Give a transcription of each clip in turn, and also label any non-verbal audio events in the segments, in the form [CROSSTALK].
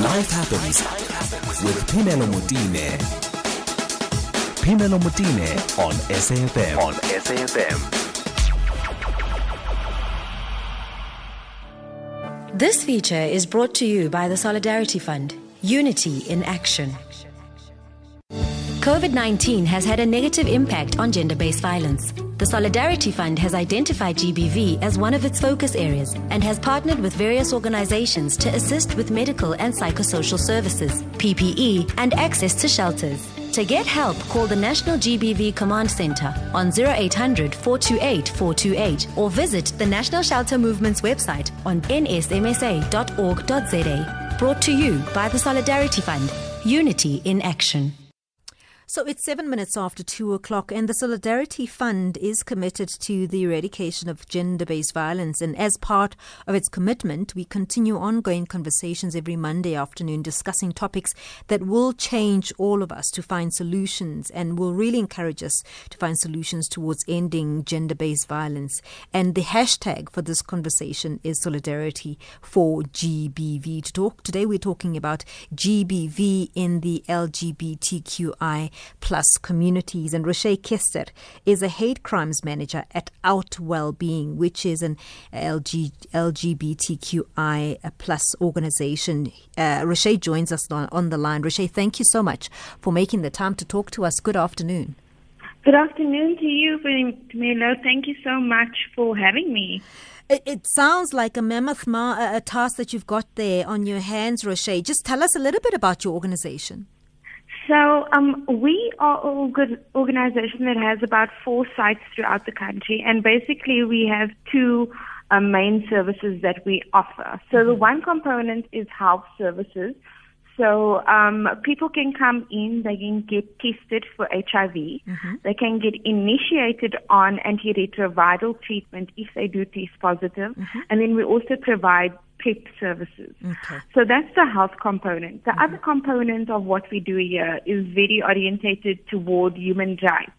Life happens with Phemelo Motene. Phemelo Motene on SAFM. On SAFM. This feature is brought to you by the Solidarity Fund, Unity in Action. COVID 19 has had a negative impact on gender based violence. The Solidarity Fund has identified GBV as one of its focus areas and has partnered with various organizations to assist with medical and psychosocial services, PPE, and access to shelters. To get help, call the National GBV Command Center on 0800 428 428 or visit the National Shelter Movement's website on nsmsa.org.za. Brought to you by the Solidarity Fund, Unity in Action. So it's seven minutes after two o'clock, and the Solidarity Fund is committed to the eradication of gender based violence. And as part of its commitment, we continue ongoing conversations every Monday afternoon discussing topics that will change all of us to find solutions and will really encourage us to find solutions towards ending gender based violence. And the hashtag for this conversation is Solidarity for GBV. To talk today, we're talking about GBV in the LGBTQI plus communities. And Roche Kester is a hate crimes manager at Out Wellbeing, which is an LG, LGBTQI plus organization. Uh, Roche joins us on, on the line. Roche, thank you so much for making the time to talk to us. Good afternoon. Good afternoon to you, Milo. Thank you so much for having me. It, it, sounds like a mammoth ma- a task that you've got there on your hands, Roche. Just tell us a little bit about your organization. So um, we are an organization that has about four sites throughout the country, and basically we have two um, main services that we offer. So mm-hmm. the one component is health services. So um, people can come in, they can get tested for HIV, mm-hmm. they can get initiated on antiretroviral treatment if they do test positive, mm-hmm. and then we also provide PrEP services. Okay. So that's the health component. The mm-hmm. other component of what we do here is very orientated toward human rights.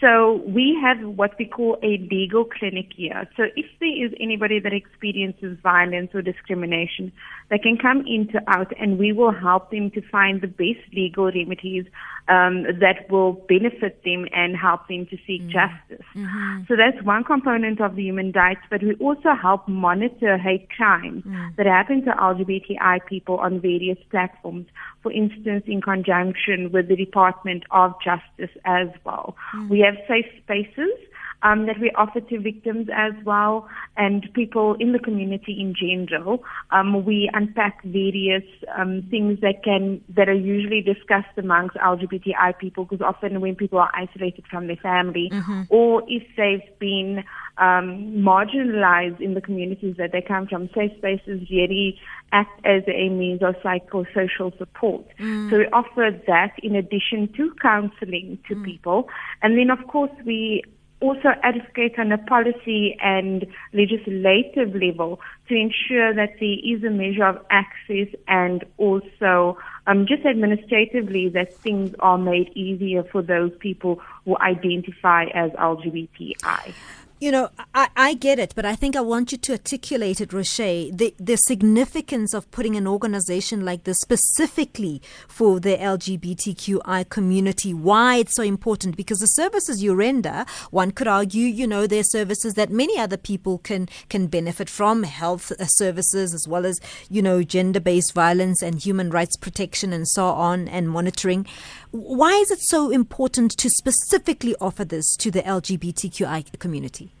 So we have what we call a legal clinic here. So if there is anybody that experiences violence or discrimination, they can come into out and we will help them to find the best legal remedies um, that will benefit them and help them to seek mm-hmm. justice. Mm-hmm. So that's one component of the human rights, but we also help monitor hate crimes mm. that happen to LGBTI people on various platforms, for instance, in conjunction with the Department of Justice as well. Mm. We have safe spaces um, that we offer to victims as well and people in the community in general. Um, we unpack various um, things that can that are usually discussed amongst LGBTI people because often when people are isolated from their family mm-hmm. or if they've been um, marginalized in the communities that they come from, safe spaces really act as a means of psychosocial support. Mm. So we offer that in addition to counseling to mm. people. And then of course we also advocate on a policy and legislative level to ensure that there is a measure of access and also um, just administratively that things are made easier for those people who identify as LGBTI you know, I, I get it, but I think I want you to articulate it, Roche, the, the significance of putting an organization like this specifically for the LGBTQI community, why it's so important, because the services you render, one could argue, you know, they're services that many other people can, can benefit from, health uh, services, as well as, you know, gender based violence and human rights protection and so on, and monitoring. Why is it so important to specifically offer this to the LGBTQI community?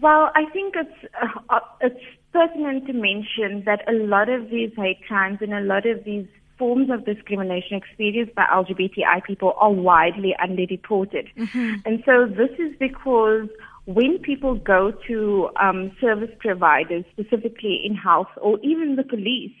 Well, I think it's uh, it's pertinent to mention that a lot of these hate crimes and a lot of these forms of discrimination experienced by LGBTI people are widely underreported. Mm-hmm. And so this is because when people go to um, service providers, specifically in health or even the police,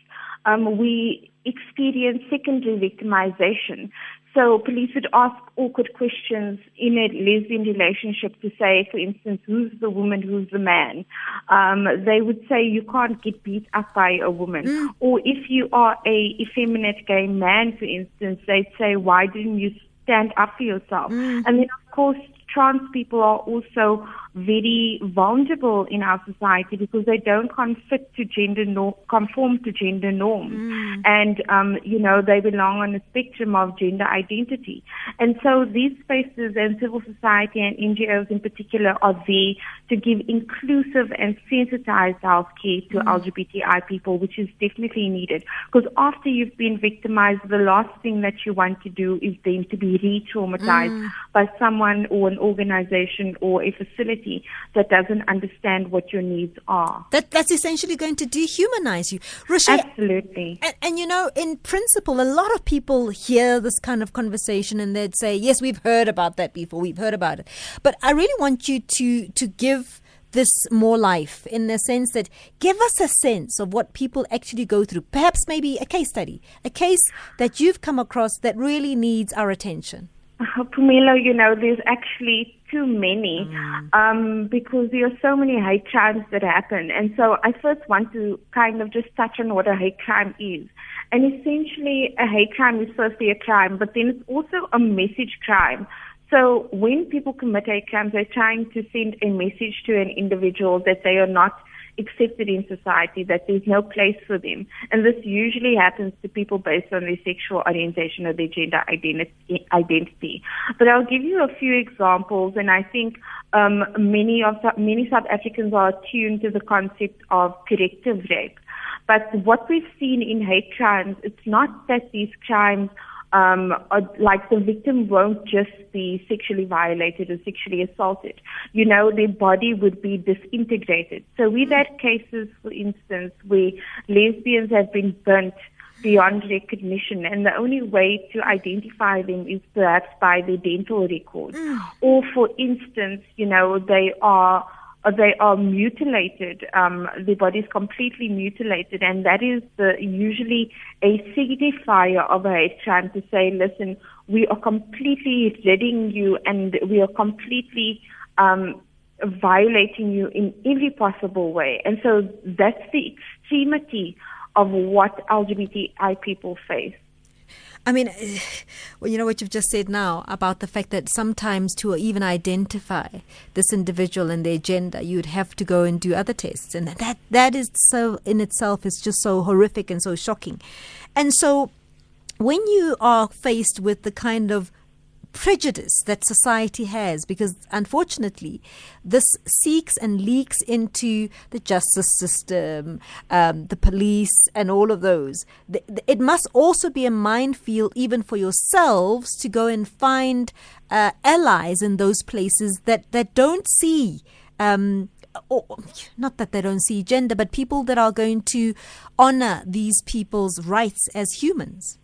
um, we experience secondary victimization. So police would ask awkward questions in a lesbian relationship to say, for instance, who's the woman, who's the man? Um, they would say you can't get beat up by a woman. Mm. Or if you are a effeminate gay man, for instance, they'd say, why didn't you stand up for yourself? Mm. And then, of course, trans people are also very vulnerable in our society because they don't confit to gender norm, conform to gender norms, mm. and um, you know they belong on a spectrum of gender identity. And so these spaces and civil society and NGOs in particular are there to give inclusive and sensitized health care to mm. LGBTI people, which is definitely needed. Because after you've been victimized, the last thing that you want to do is then to be re-traumatized mm. by someone or an organization or a facility that doesn't understand what your needs are. That that's essentially going to dehumanize you. Rochelle, Absolutely. And, and you know, in principle, a lot of people hear this kind of conversation and they'd say, "Yes, we've heard about that before. We've heard about it." But I really want you to to give this more life in the sense that give us a sense of what people actually go through. Perhaps maybe a case study, a case that you've come across that really needs our attention. Uh, Phemelo, you know, there's actually too many mm. um, because there are so many hate crimes that happen. And so I first want to kind of just touch on what a hate crime is. And essentially, a hate crime is firstly a crime, but then it's also a message crime. So when people commit hate crimes, they're trying to send a message to an individual that they are not accepted in society, that there's no place for them. And this usually happens to people based on their sexual orientation or their gender identity. But I'll give you a few examples, and I think um, many of many South Africans are attuned to the concept of corrective rape. But what we've seen in hate crimes, it's not that these crimes um, like the victim won't just be sexually violated or sexually assaulted. You know, their body would be disintegrated. So we've had cases, for instance, where lesbians have been burnt beyond recognition and the only way to identify them is perhaps by their dental records. Mm. Or for instance, you know, they are they are mutilated. Um, the body is completely mutilated, and that is the, usually a signifier of a hate crime to say, listen, we are completely ridding you, and we are completely um, violating you in every possible way. And so that's the extremity of what LGBTI people face. I mean, [SIGHS] well, you know what you've just said now about the fact that sometimes to even identify this individual and their gender, you'd have to go and do other tests, and that that is so in itself is just so horrific and so shocking. And so, when you are faced with the kind of prejudice that society has because unfortunately this seeks and leaks into the justice system, um, the police, and all of those. It must also be a minefield even for yourselves to go and find uh, allies in those places that, that don't see. Um, or, not that they don't see gender, but people that are going to honor these people's rights as humans.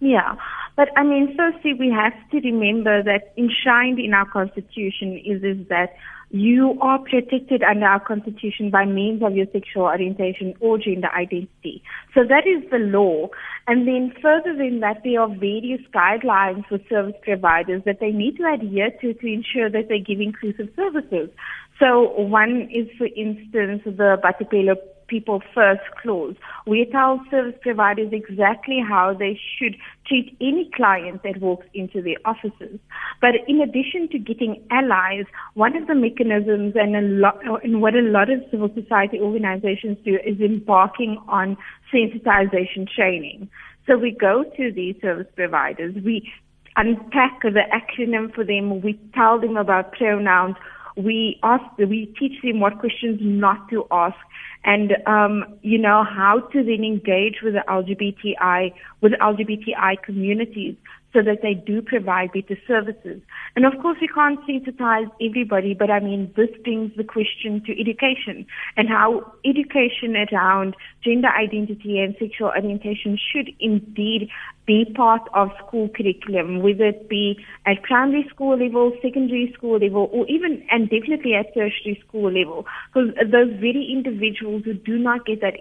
Yeah. But I mean, firstly, we have to remember that enshrined in our constitution is, is that you are protected under our constitution by means of your sexual orientation or gender identity. So that is the law. And then further than that, there are various guidelines for service providers that they need to adhere to to ensure that they give inclusive services. So one is, for instance, the Batho Pele people first clause. We tell service providers exactly how they should treat any client that walks into their offices. But in addition to getting allies, one of the mechanisms and a lot, and what a lot of civil society organizations do is embarking on sensitization training. So we go to these service providers, we unpack the acronym for them, we tell them about pronouns, we ask, we teach them what questions not to ask, and um, you know how to then engage with the LGBTI with LGBTI communities so that they do provide better services. And of course, we can't sensitize everybody, but I mean, this brings the question to education and how education around gender identity and sexual orientation should indeed be part of school curriculum, whether it be at primary school level, secondary school level, or even and definitely at tertiary school level. Because those very individuals who do not get that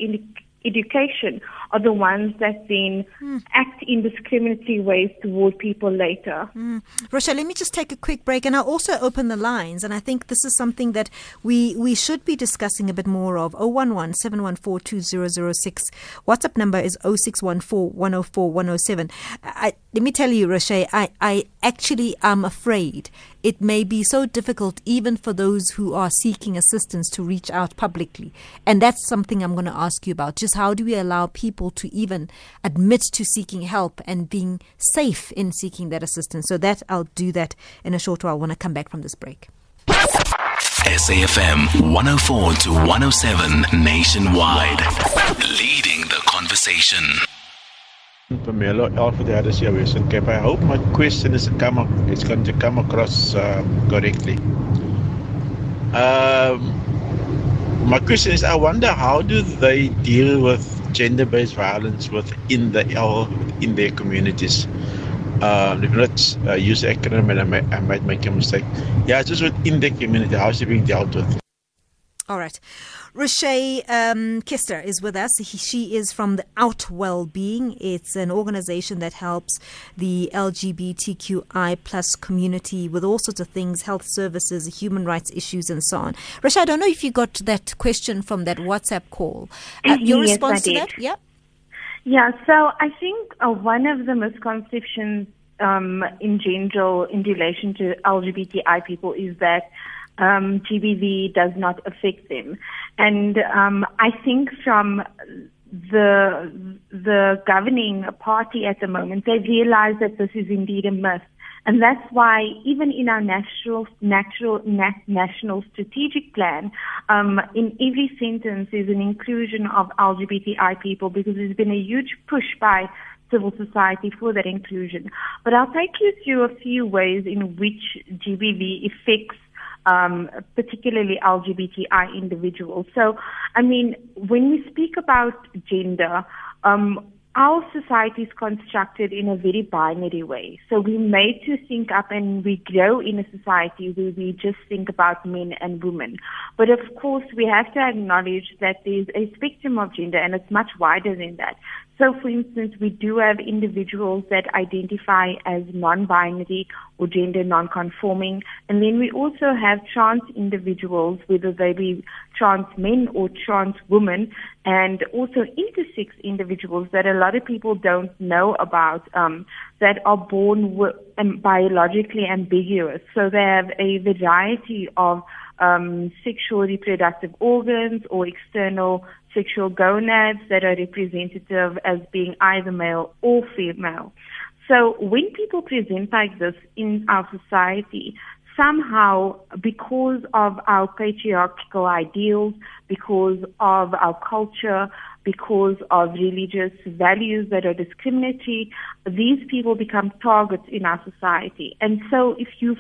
education are the ones that then mm. act in discriminatory ways toward people later. Mm. Rochelle, let me just take a quick break and I'll also open the lines. And I think this is something that we, we should be discussing a bit more of. 011 714 2006. WhatsApp number is 0614 104 107. I, let me tell you, Rochelle, I, I actually am afraid it may be so difficult even for those who are seeking assistance to reach out publicly. And that's something I'm going to ask you about. Just how do we allow people to even admit to seeking help and being safe in seeking that assistance? So that I'll do that in a short while when I come back from this break. SAFM 104 to 107 nationwide. Leading the conversation. Pamela Alfred is here and Cape. I hope my question is come it's going to come across uh, correctly. Um, my question is I wonder how do they deal with gender-based violence within the L in their communities? Um, if not uh, use acronym and I might, I might make a mistake. Yeah, just within the community, how is it being dealt with? All right. Roche um, Kester is with us. He, she is from the Out Wellbeing. It's an organization that helps the LGBTQI plus community with all sorts of things, health services, human rights issues, and so on. Roche, I don't know if you got that question from that WhatsApp call. Uh, [CLEARS THROAT] your yes, response to that? Yeah. Yeah, so I think uh, one of the misconceptions um, in general in relation to LGBTI people is that um, GBV does not affect them, and um, I think from the the governing party at the moment, they realize that this is indeed a myth. And that's why even in our national, natural, nat, national strategic plan, um, in every sentence is an inclusion of LGBTI people because there's been a huge push by civil society for that inclusion. But I'll take you through a few ways in which GBV affects um, particularly LGBTI individuals. So, I mean, when we speak about gender, um, our society is constructed in a very binary way. So we're made to think up and we grow in a society where we just think about men and women. But of course, we have to acknowledge that there's a spectrum of gender and it's much wider than that. So, for instance, we do have individuals that identify as non-binary or gender non-conforming, and then we also have trans individuals, whether they be trans men or trans women, and also intersex individuals that a lot of people don't know about um, that are born um, biologically ambiguous. So they have a variety of um, sexual reproductive organs or external sexual gonads that are representative as being either male or female. So when people present like this in our society, somehow because of our patriarchal ideals, because of our culture, because of religious values that are discriminatory, these people become targets in our society. And so if you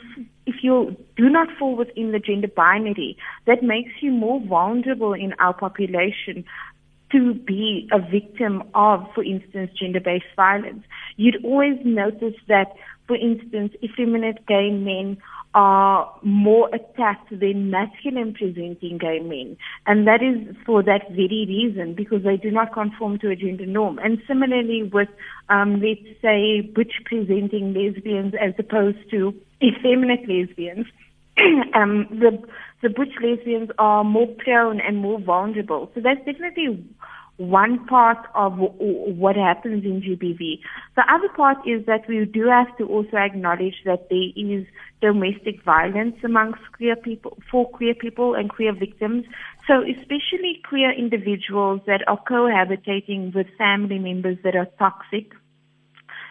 if you do not fall within the gender binary, that makes you more vulnerable in our population to be a victim of, for instance, gender-based violence. You'd always notice that, for instance, effeminate gay men are more attacked than masculine presenting gay men. And that is for that very reason, because they do not conform to a gender norm. And similarly with, um, let's say, butch presenting lesbians as opposed to effeminate lesbians, [CLEARS THROAT] um, the, the butch lesbians are more prone and more vulnerable. So that's definitely one part of what happens in GBV. The other part is that we do have to also acknowledge that there is domestic violence amongst queer people, for queer people and queer victims. So especially queer individuals that are cohabitating with family members that are toxic,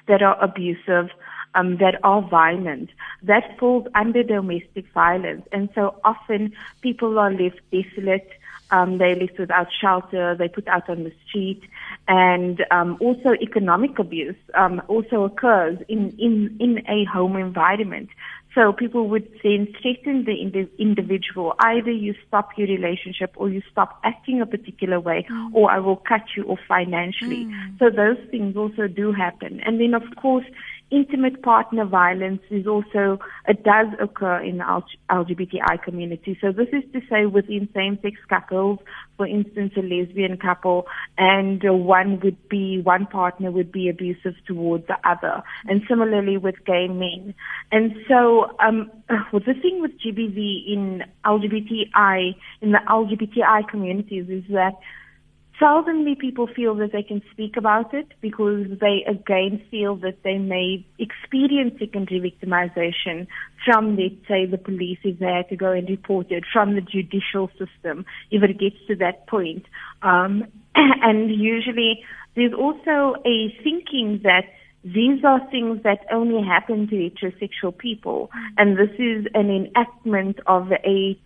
that are abusive, um, that are violent. That falls under domestic violence. And so often people are left desolate. Um, they're left without shelter. They're put out on the street. And um, also economic abuse um, also occurs in, in, in a home environment. So people would then threaten the indi- individual. Either you stop your relationship or you stop acting a particular way or I will cut you off financially. So those things also do happen. And then of course, intimate partner violence is also, it does occur in the LGBTI community. So this is to say within same-sex couples, for instance, a lesbian couple, and one would be, one partner would be abusive towards the other. And similarly with gay men. And so, um, [SIGHS] well, the thing with GBV in LGBTI, in the LGBTI communities is that seldomly people feel that they can speak about it because they again feel that they may experience secondary victimization from, let's say, the police if they had to go and report it, from the judicial system if it gets to that point. Um, [CLEARS THROAT] and usually there's also a thinking that these are things that only happen to heterosexual people, and this is an enactment of a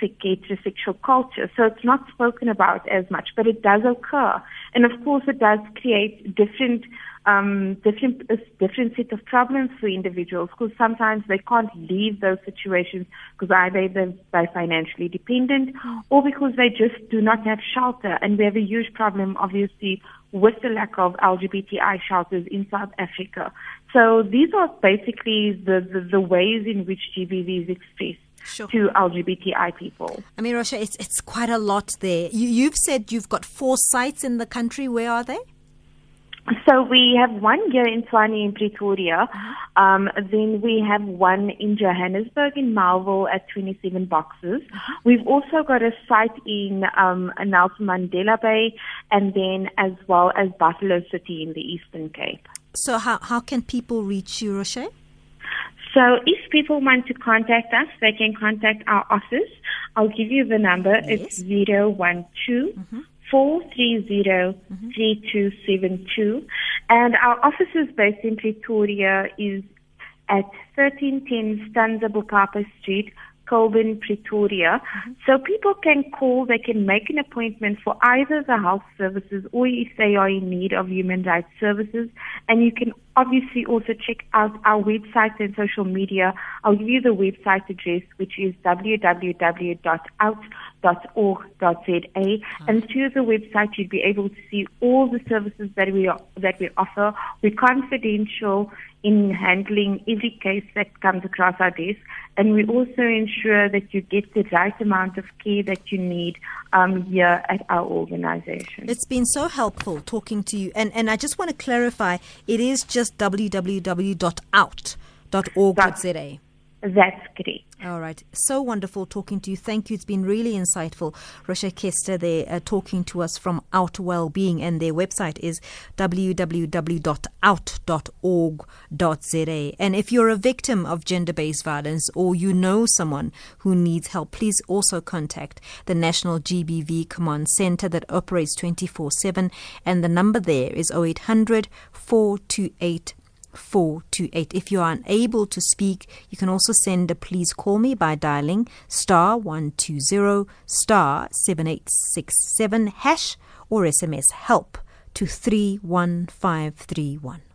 toxic heterosexual culture. So it's not spoken about as much, but it does occur, and of course, it does create different um, different a different set of problems for individuals because sometimes they can't leave those situations because either they're, they're financially dependent or because they just do not have shelter. And we have a huge problem, obviously, with the lack of LGBTI shelters in South Africa. So these are basically the, the, the ways in which GBV is expressed. Sure. To LGBTI people. I mean, Rosha, it's it's quite a lot there. You, you've said you've got four sites in the country. Where are they? So we have one here in Tshwane in Pretoria. Um, then we have one in Johannesburg in Melville at 27 boxes. We've also got a site in um, Nelson Mandela Bay and then as well as Buffalo City in the Eastern Cape. So how, how can people reach you, Roche? So if people want to contact us, they can contact our office. I'll give you the number. Yes. It's 012 mm-hmm. 430-3272. And our office is based in Pretoria is at 1310 Stanza Bopape Street, Colbyn, Pretoria. Mm-hmm. So people can call, they can make an appointment for either the health services or if they are in need of human rights services. And you can obviously also check out our website and social media. I'll give you the website address, which is www.out.org.za. And through the website, you'd be able to see all the services that we that we offer. We're confidential in handling every case that comes across our desk, and we also ensure that you get the right amount of care that you need um, here at our organization. It's been so helpful talking to you, and and I just want to clarify: it is just www.out.org.za. That's great. All right. So wonderful talking to you. Thank you. It's been really insightful. Rocha Kester there uh, talking to us from Out Wellbeing, and their website is www.out.org.za. And if you're a victim of gender based violence or you know someone who needs help, please also contact the National GBV Command Center that operates 24 7. And the number there is 0800 428 428. If you are unable to speak, you can also send a please call me by dialing star 120 star 7867 hash or SMS help to 31531.